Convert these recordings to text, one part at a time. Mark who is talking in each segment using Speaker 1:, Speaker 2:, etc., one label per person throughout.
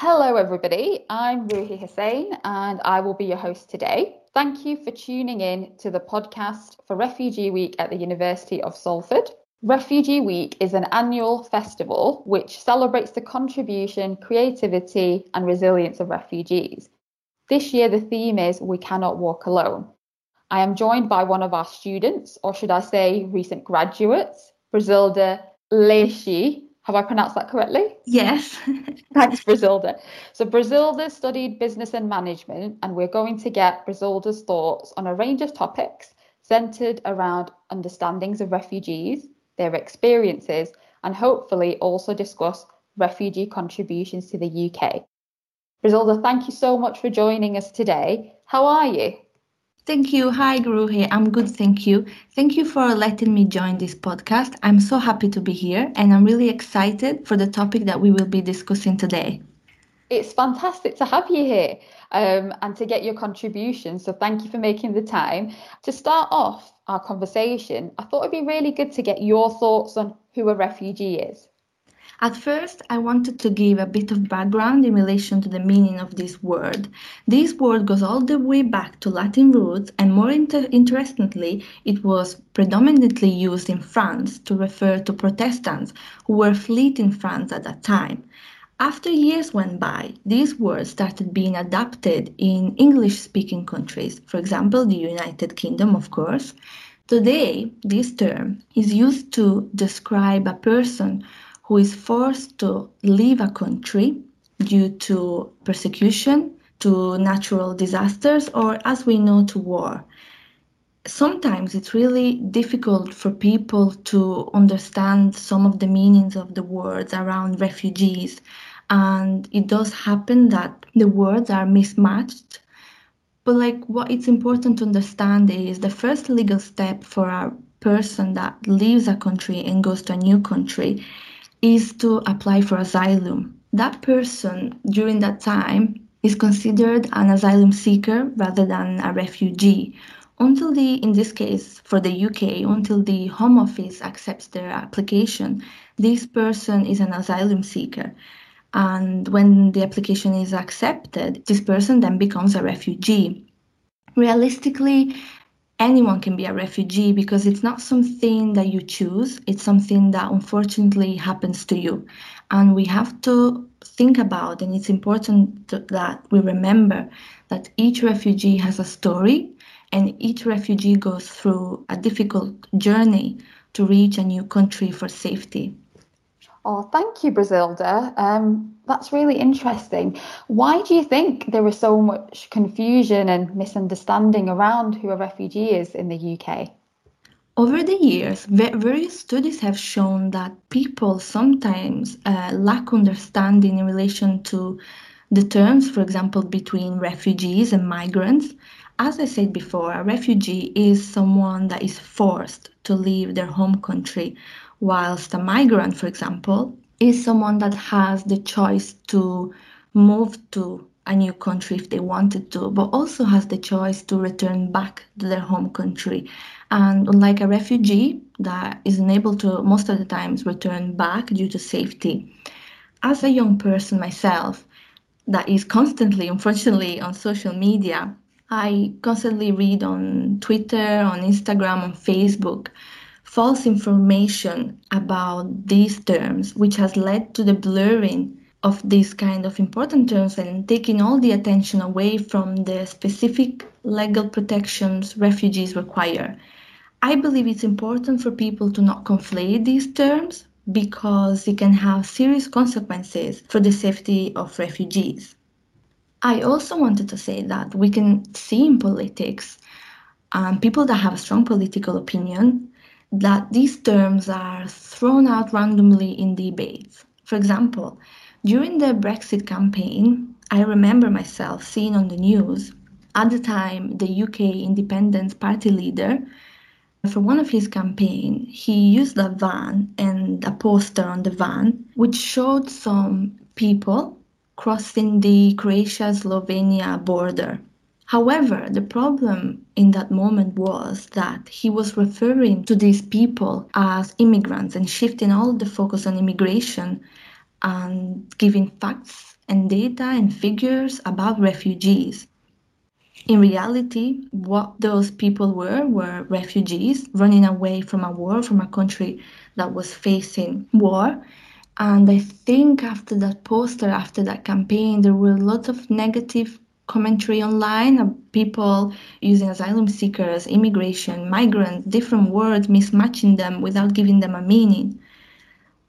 Speaker 1: Hello, everybody. I'm Ruhi Hussain and I will be your host today. Thank you for tuning in to the podcast for Refugee Week at the University of Salford. Refugee Week is an annual festival which celebrates the contribution, creativity, and resilience of refugees. This year, the theme is We Cannot Walk Alone. I am joined by one of our students, or should I say, recent graduates, Brazilda Leishi. Have I pronounced that correctly?
Speaker 2: Yes.
Speaker 1: Thanks, Brazilda. So, Brazilda studied business and management, and we're going to get Brazilda's thoughts on a range of topics centered around understandings of refugees, their experiences, and hopefully also discuss refugee contributions to the UK. Brazilda, thank you so much for joining us today. How are you?
Speaker 2: Thank you. Hi, Guruhi. I'm good, thank you. Thank you for letting me join this podcast. I'm so happy to be here and I'm really excited for the topic that we will be discussing today.
Speaker 1: It's fantastic to have you here um, and to get your contribution. So, thank you for making the time. To start off our conversation, I thought it'd be really good to get your thoughts on who a refugee is.
Speaker 2: At first, I wanted to give a bit of background in relation to the meaning of this word. This word goes all the way back to Latin roots, and more inter- interestingly, it was predominantly used in France to refer to Protestants who were fleeing France at that time. After years went by, these words started being adapted in English speaking countries, for example, the United Kingdom, of course. Today, this term is used to describe a person who is forced to leave a country due to persecution, to natural disasters, or as we know, to war. Sometimes it's really difficult for people to understand some of the meanings of the words around refugees. And it does happen that the words are mismatched. But, like, what it's important to understand is the first legal step for a person that leaves a country and goes to a new country is to apply for asylum. That person during that time is considered an asylum seeker rather than a refugee. Until the in this case for the UK until the home office accepts their application this person is an asylum seeker. And when the application is accepted this person then becomes a refugee. Realistically anyone can be a refugee because it's not something that you choose, it's something that unfortunately happens to you. And we have to think about, and it's important to, that we remember that each refugee has a story and each refugee goes through a difficult journey to reach a new country for safety.
Speaker 1: Oh, thank you, Brazilda. Um, that's really interesting. Why do you think there is so much confusion and misunderstanding around who a refugee is in the UK?
Speaker 2: Over the years, various studies have shown that people sometimes uh, lack understanding in relation to the terms, for example, between refugees and migrants. As I said before, a refugee is someone that is forced to leave their home country whilst a migrant, for example, is someone that has the choice to move to a new country if they wanted to, but also has the choice to return back to their home country. And unlike a refugee that is unable to, most of the times, return back due to safety, as a young person myself that is constantly, unfortunately, on social media, I constantly read on Twitter, on Instagram, on Facebook false information about these terms, which has led to the blurring of these kind of important terms and taking all the attention away from the specific legal protections refugees require. I believe it's important for people to not conflate these terms because it can have serious consequences for the safety of refugees. I also wanted to say that we can see in politics um, people that have a strong political opinion that these terms are thrown out randomly in debates. For example, during the Brexit campaign, I remember myself seeing on the news at the time the UK Independence Party leader for one of his campaign he used a van and a poster on the van which showed some people crossing the Croatia Slovenia border However, the problem in that moment was that he was referring to these people as immigrants and shifting all the focus on immigration and giving facts and data and figures about refugees. In reality, what those people were were refugees running away from a war, from a country that was facing war. And I think after that poster, after that campaign, there were lots of negative commentary online of people using asylum seekers, immigration, migrants, different words, mismatching them without giving them a meaning.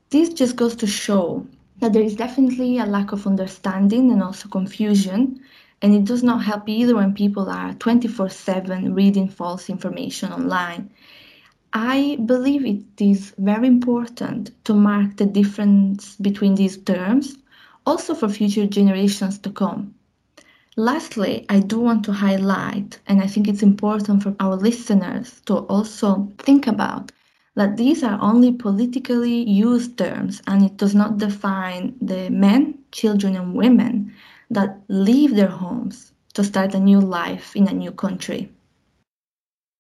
Speaker 2: This just goes to show that there is definitely a lack of understanding and also confusion, and it does not help either when people are 24 7 reading false information online. I believe it is very important to mark the difference between these terms, also for future generations to come. Lastly, I do want to highlight, and I think it's important for our listeners to also think about, that these are only politically used terms and it does not define the men, children, and women that leave their homes to start a new life in a new country.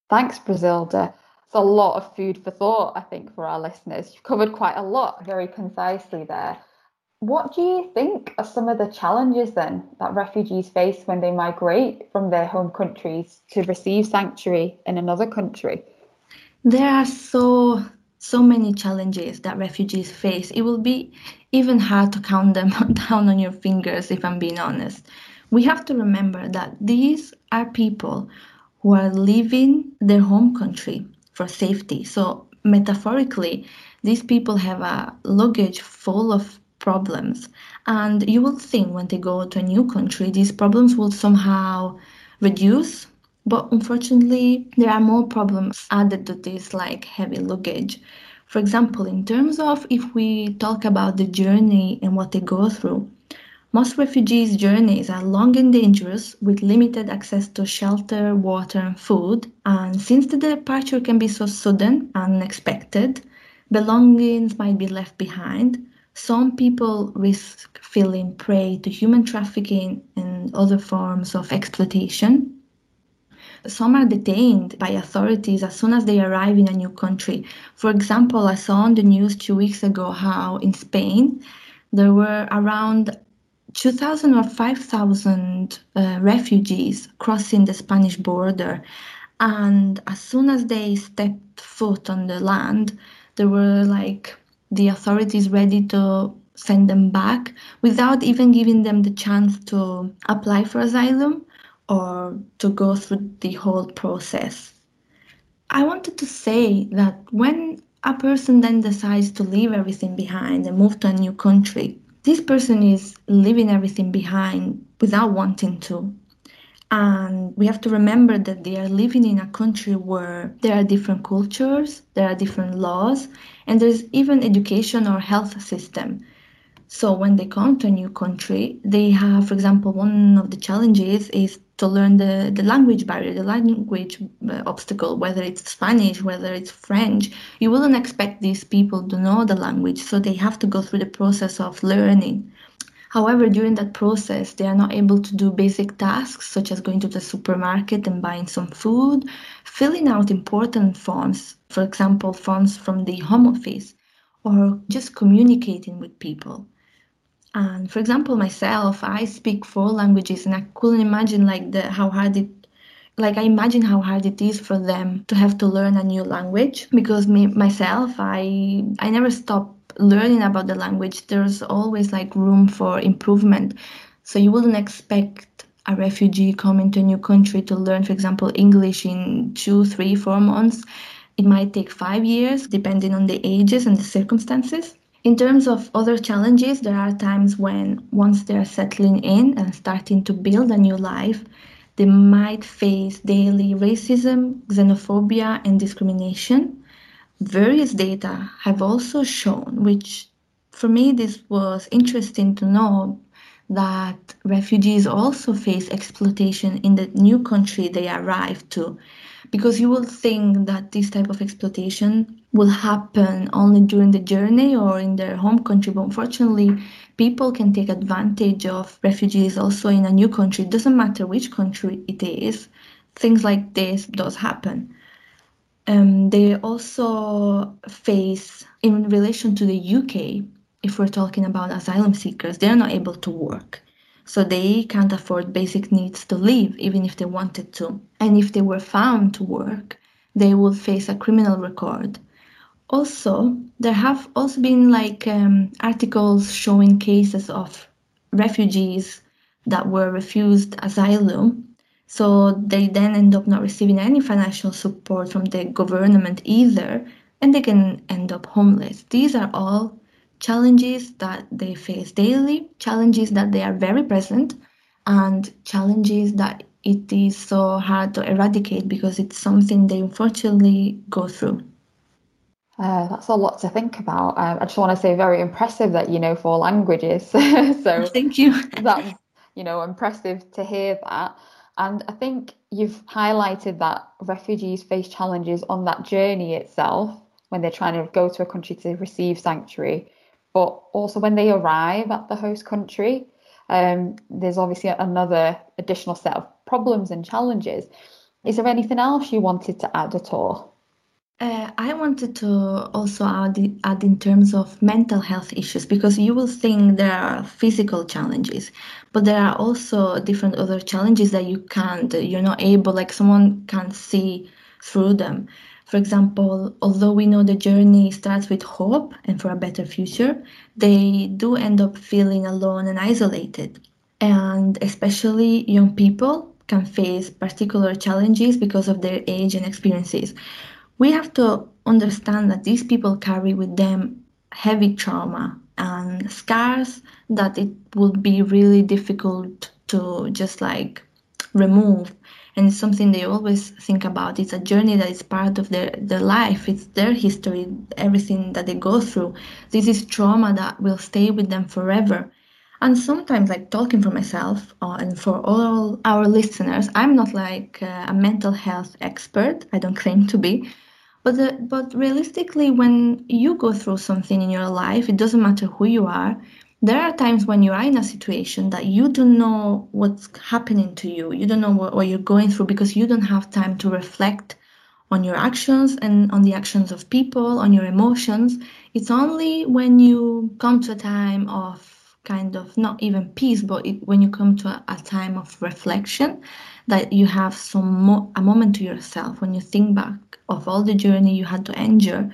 Speaker 1: Thanks, Brazilda. It's a lot of food for thought, I think, for our listeners. You've covered quite a lot very concisely there. What do you think are some of the challenges then that refugees face when they migrate from their home countries to receive sanctuary in another country?
Speaker 2: There are so so many challenges that refugees face. It will be even hard to count them down on your fingers if I'm being honest. We have to remember that these are people who are leaving their home country for safety. So metaphorically, these people have a luggage full of problems. And you will think when they go to a new country, these problems will somehow reduce. But unfortunately, there are more problems added to this, like heavy luggage. For example, in terms of if we talk about the journey and what they go through, most refugees' journeys are long and dangerous with limited access to shelter, water, and food. And since the departure can be so sudden and unexpected, belongings might be left behind, some people risk falling prey to human trafficking and other forms of exploitation. Some are detained by authorities as soon as they arrive in a new country. For example, I saw on the news two weeks ago how in Spain there were around 2,000 or 5,000 uh, refugees crossing the Spanish border. And as soon as they stepped foot on the land, there were like the authorities ready to send them back without even giving them the chance to apply for asylum or to go through the whole process. I wanted to say that when a person then decides to leave everything behind and move to a new country, this person is leaving everything behind without wanting to. And we have to remember that they are living in a country where there are different cultures, there are different laws, and there's even education or health system. So when they come to a new country, they have, for example, one of the challenges is to learn the, the language barrier, the language uh, obstacle, whether it's Spanish, whether it's French. You wouldn't expect these people to know the language, so they have to go through the process of learning. However, during that process, they are not able to do basic tasks such as going to the supermarket and buying some food, filling out important forms, for example, forms from the home office, or just communicating with people. And for example, myself, I speak four languages, and I couldn't imagine like the how hard it like I imagine how hard it is for them to have to learn a new language because me myself I I never stop learning about the language, there's always like room for improvement. So you wouldn't expect a refugee coming to a new country to learn, for example, English in two, three, four months. It might take five years, depending on the ages and the circumstances. In terms of other challenges, there are times when, once they're settling in and starting to build a new life, they might face daily racism, xenophobia, and discrimination various data have also shown, which for me this was interesting to know, that refugees also face exploitation in the new country they arrive to. Because you will think that this type of exploitation will happen only during the journey or in their home country, but unfortunately, people can take advantage of refugees also in a new country. It doesn't matter which country it is, things like this does happen. Um, they also face, in relation to the UK, if we're talking about asylum seekers, they're not able to work. So they can't afford basic needs to live, even if they wanted to. And if they were found to work, they would face a criminal record. Also, there have also been like um, articles showing cases of refugees that were refused asylum. So they then end up not receiving any financial support from the government either, and they can end up homeless. These are all challenges that they face daily, challenges that they are very present, and challenges that it is so hard to eradicate because it's something they unfortunately go through.
Speaker 1: Uh, that's a lot to think about. Um, I just want to say, very impressive that you know four languages. so
Speaker 2: thank you.
Speaker 1: that's you know impressive to hear that. And I think you've highlighted that refugees face challenges on that journey itself when they're trying to go to a country to receive sanctuary, but also when they arrive at the host country. Um, there's obviously another additional set of problems and challenges. Is there anything else you wanted to add at all?
Speaker 2: Uh, I wanted to also add, add in terms of mental health issues because you will think there are physical challenges, but there are also different other challenges that you can't, you're not able, like someone can't see through them. For example, although we know the journey starts with hope and for a better future, they do end up feeling alone and isolated. And especially young people can face particular challenges because of their age and experiences we have to understand that these people carry with them heavy trauma and scars that it would be really difficult to just like remove. And it's something they always think about. It's a journey that is part of their, their life. It's their history everything that they go through. This is trauma that will stay with them forever. And sometimes like talking for myself uh, and for all our listeners i'm not like uh, a mental health expert. I don't claim to be but the, but realistically, when you go through something in your life, it doesn't matter who you are. There are times when you are in a situation that you don't know what's happening to you. You don't know what, what you're going through because you don't have time to reflect on your actions and on the actions of people, on your emotions. It's only when you come to a time of kind of not even peace, but it, when you come to a, a time of reflection, that you have some mo- a moment to yourself. When you think back of all the journey you had to endure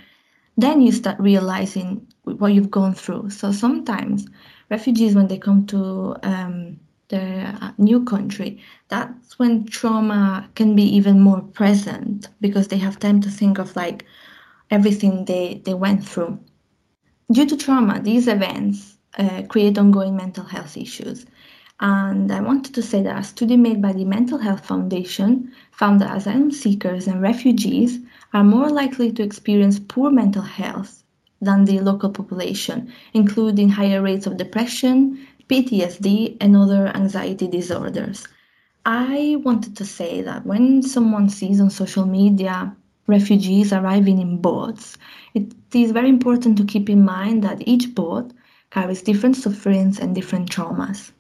Speaker 2: then you start realizing what you've gone through. So sometimes refugees when they come to um, their uh, new country that's when trauma can be even more present because they have time to think of like everything they, they went through. Due to trauma these events uh, create ongoing mental health issues and I wanted to say that a study made by the Mental Health Foundation found that asylum seekers and refugees are more likely to experience poor mental health than the local population, including higher rates of depression, PTSD, and other anxiety disorders. I wanted to say that when someone sees on social media refugees arriving in boats, it is very important to keep in mind that each boat carries different sufferings and different traumas.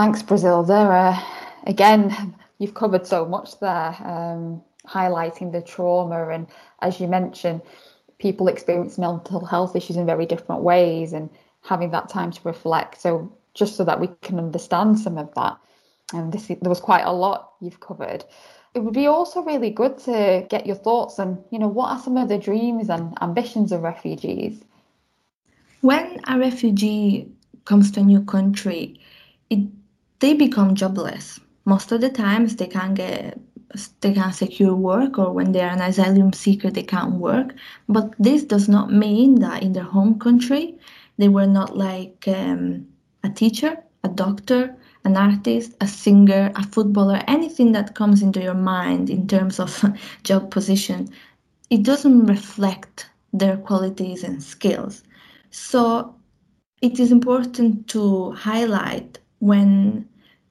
Speaker 1: Thanks, Brazil. There, uh, again, you've covered so much there, um, highlighting the trauma. And as you mentioned, people experience mental health issues in very different ways and having that time to reflect. So, just so that we can understand some of that. And this, there was quite a lot you've covered. It would be also really good to get your thoughts on, you know, what are some of the dreams and ambitions of refugees?
Speaker 2: When a refugee comes to a new country, it they become jobless. Most of the times they can't get they can't secure work or when they're an asylum seeker they can't work. But this does not mean that in their home country they were not like um, a teacher, a doctor, an artist, a singer, a footballer, anything that comes into your mind in terms of job position, it doesn't reflect their qualities and skills. So it is important to highlight when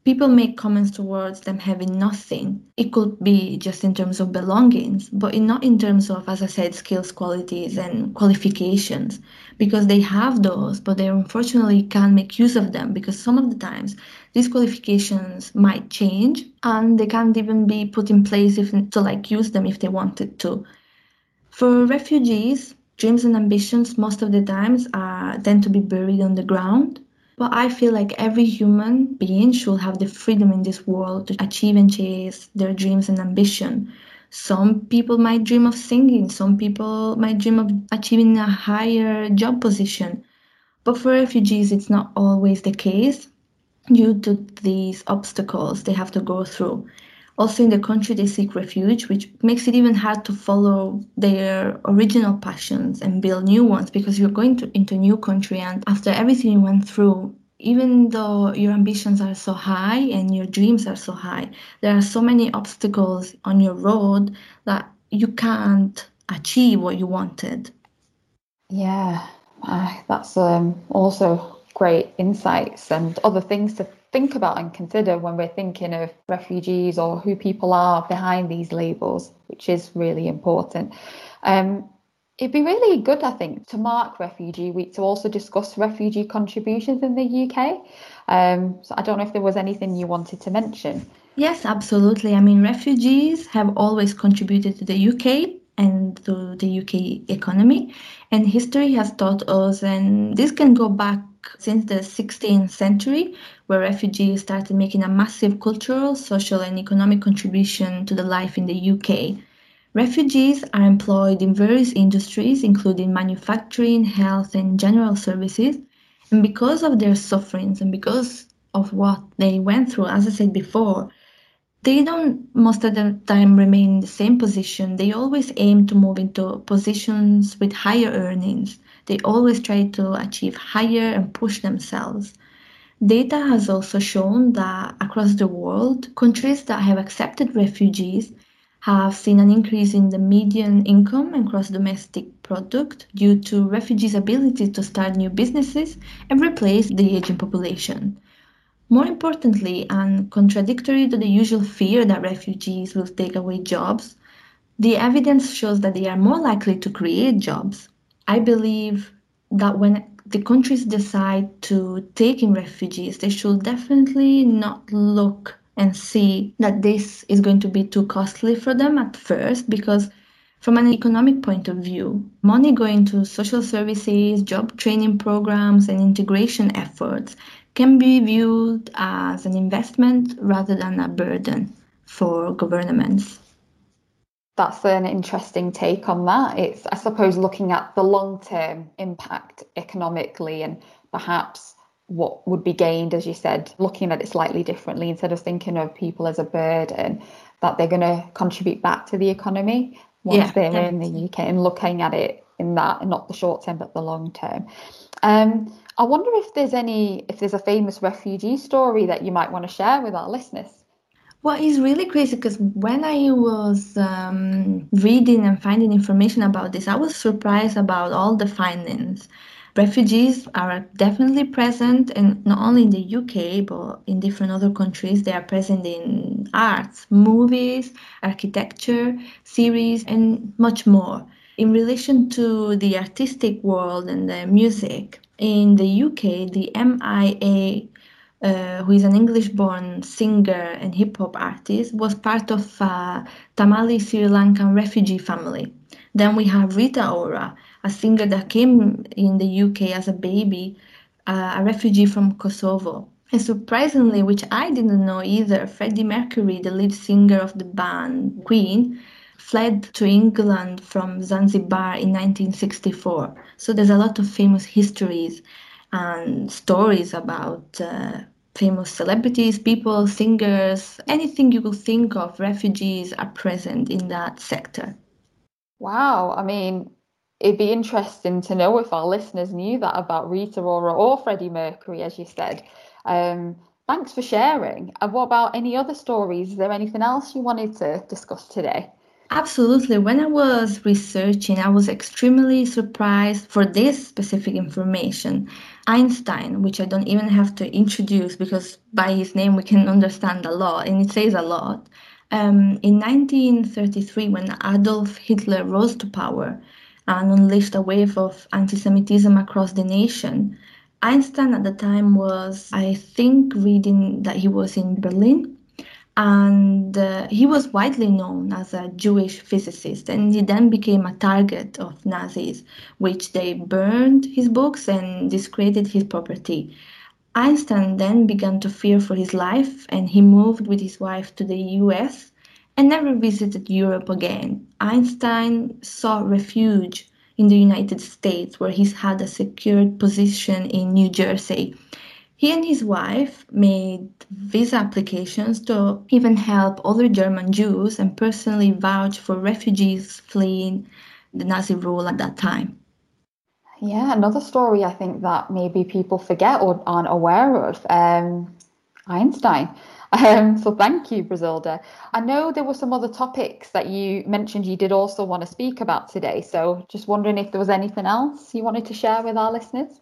Speaker 2: people make comments towards them having nothing. It could be just in terms of belongings, but not in terms of, as I said, skills, qualities, and qualifications, because they have those, but they unfortunately can't make use of them because some of the times these qualifications might change and they can't even be put in place if to like use them if they wanted to. For refugees, dreams and ambitions most of the times are tend to be buried on the ground. But I feel like every human being should have the freedom in this world to achieve and chase their dreams and ambition. Some people might dream of singing, some people might dream of achieving a higher job position. But for refugees, it's not always the case due to these obstacles they have to go through. Also, in the country, they seek refuge, which makes it even hard to follow their original passions and build new ones because you're going to, into a new country. And after everything you went through, even though your ambitions are so high and your dreams are so high, there are so many obstacles on your road that you can't achieve what you wanted.
Speaker 1: Yeah, that's um, also great insights and other things to think about and consider when we're thinking of refugees or who people are behind these labels, which is really important. Um, it'd be really good, I think, to mark Refugee Week to also discuss refugee contributions in the UK. Um, so I don't know if there was anything you wanted to mention.
Speaker 2: Yes, absolutely. I mean, refugees have always contributed to the UK and to the UK economy, and history has taught us, and this can go back since the 16th century, where refugees started making a massive cultural, social, and economic contribution to the life in the UK. Refugees are employed in various industries, including manufacturing, health, and general services. And because of their sufferings and because of what they went through, as I said before, they don't most of the time remain in the same position. They always aim to move into positions with higher earnings. They always try to achieve higher and push themselves. Data has also shown that across the world, countries that have accepted refugees have seen an increase in the median income and gross domestic product due to refugees' ability to start new businesses and replace the aging population. More importantly, and contradictory to the usual fear that refugees will take away jobs, the evidence shows that they are more likely to create jobs. I believe that when the countries decide to take in refugees, they should definitely not look and see that this is going to be too costly for them at first because from an economic point of view, money going to social services, job training programs, and integration efforts can be viewed as an investment rather than a burden for governments.
Speaker 1: That's an interesting take on that. It's, I suppose, looking at the long term impact economically and perhaps what would be gained, as you said, looking at it slightly differently instead of thinking of people as a burden, that they're going to contribute back to the economy once yeah, they're definitely. in the UK and looking at it in that, not the short term, but the long term. Um, I wonder if there's any, if there's a famous refugee story that you might want to share with our listeners.
Speaker 2: Well, it's really crazy because when I was um, reading and finding information about this, I was surprised about all the findings. Refugees are definitely present, and not only in the UK, but in different other countries. They are present in arts, movies, architecture, series, and much more. In relation to the artistic world and the music, in the UK, the MIA, uh, who is an English-born singer and hip-hop artist, was part of a Tamil Sri Lankan refugee family. Then we have Rita Ora, a singer that came in the UK as a baby, uh, a refugee from Kosovo. And surprisingly, which I didn't know either, Freddie Mercury, the lead singer of the band Queen, fled to England from Zanzibar in 1964. So there's a lot of famous histories and stories about uh, famous celebrities, people, singers, anything you could think of, refugees are present in that sector.
Speaker 1: Wow. I mean, it'd be interesting to know if our listeners knew that about Rita Ora or Freddie Mercury, as you said. Um, thanks for sharing. And what about any other stories? Is there anything else you wanted to discuss today?
Speaker 2: Absolutely. When I was researching, I was extremely surprised for this specific information. Einstein, which I don't even have to introduce because by his name we can understand a lot and it says a lot. Um, in 1933, when Adolf Hitler rose to power and unleashed a wave of anti Semitism across the nation, Einstein at the time was, I think, reading that he was in Berlin and uh, he was widely known as a Jewish physicist, and he then became a target of Nazis, which they burned his books and discredited his property. Einstein then began to fear for his life, and he moved with his wife to the US and never visited Europe again. Einstein sought refuge in the United States, where he had a secured position in New Jersey. He and his wife made visa applications to even help other German Jews and personally vouch for refugees fleeing the Nazi rule at that time.
Speaker 1: Yeah, another story I think that maybe people forget or aren't aware of um, Einstein. Um, so thank you, Brasilda. I know there were some other topics that you mentioned you did also want to speak about today. So just wondering if there was anything else you wanted to share with our listeners.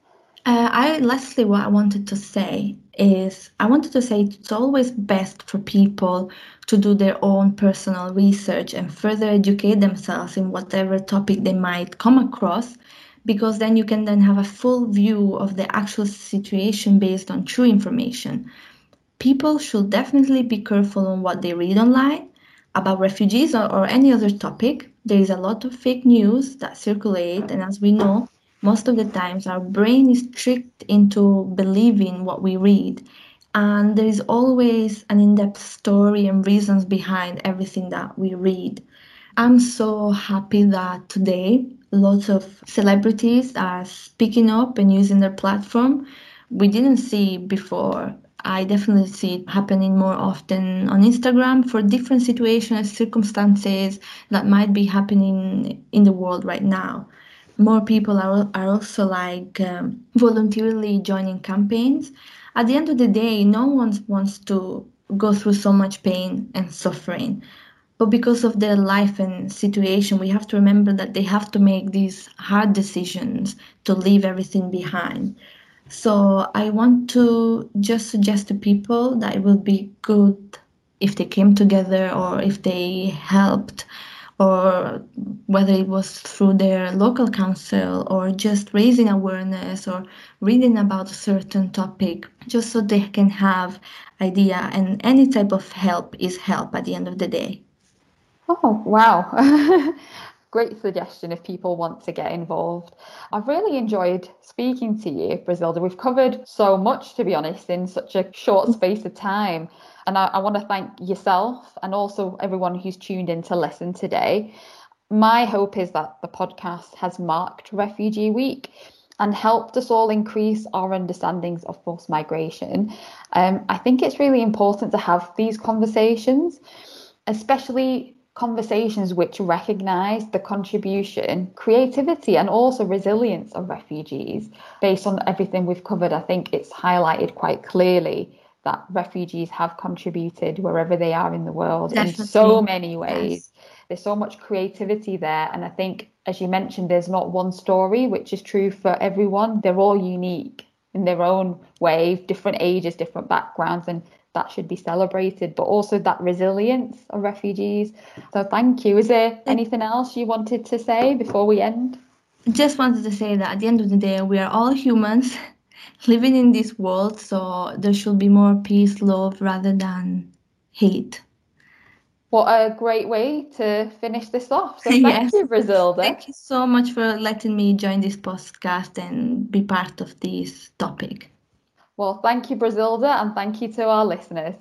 Speaker 2: Uh, I lastly, what I wanted to say is I wanted to say it's always best for people to do their own personal research and further educate themselves in whatever topic they might come across because then you can then have a full view of the actual situation based on true information. People should definitely be careful on what they read online about refugees or, or any other topic. There is a lot of fake news that circulate, and as we know, most of the times our brain is tricked into believing what we read and there is always an in-depth story and reasons behind everything that we read. I'm so happy that today lots of celebrities are speaking up and using their platform. We didn't see before. I definitely see it happening more often on Instagram for different situations, circumstances that might be happening in the world right now more people are, are also like um, voluntarily joining campaigns. At the end of the day, no one wants to go through so much pain and suffering. But because of their life and situation, we have to remember that they have to make these hard decisions to leave everything behind. So I want to just suggest to people that it will be good if they came together or if they helped or whether it was through their local council or just raising awareness or reading about a certain topic just so they can have idea and any type of help is help at the end of the day.
Speaker 1: Oh wow great suggestion if people want to get involved. I've really enjoyed speaking to you, Brasilda. We've covered so much, to be honest, in such a short space of time. And I, I want to thank yourself and also everyone who's tuned in to listen today. My hope is that the podcast has marked Refugee Week and helped us all increase our understandings of forced migration. Um, I think it's really important to have these conversations, especially conversations which recognize the contribution, creativity, and also resilience of refugees. Based on everything we've covered, I think it's highlighted quite clearly that refugees have contributed wherever they are in the world Definitely. in so many ways. Yes. There's so much creativity there. And I think, as you mentioned, there's not one story, which is true for everyone. They're all unique in their own way, different ages, different backgrounds, and that should be celebrated, but also that resilience of refugees. So thank you. Is there anything else you wanted to say before we end?
Speaker 2: Just wanted to say that at the end of the day, we are all humans living in this world, so there should be more peace, love, rather than hate.
Speaker 1: What a great way to finish this off. So thank yes. you, Brasilda.
Speaker 2: Thank you so much for letting me join this podcast and be part of this topic.
Speaker 1: Well, thank you, Brazilda, and thank you to our listeners.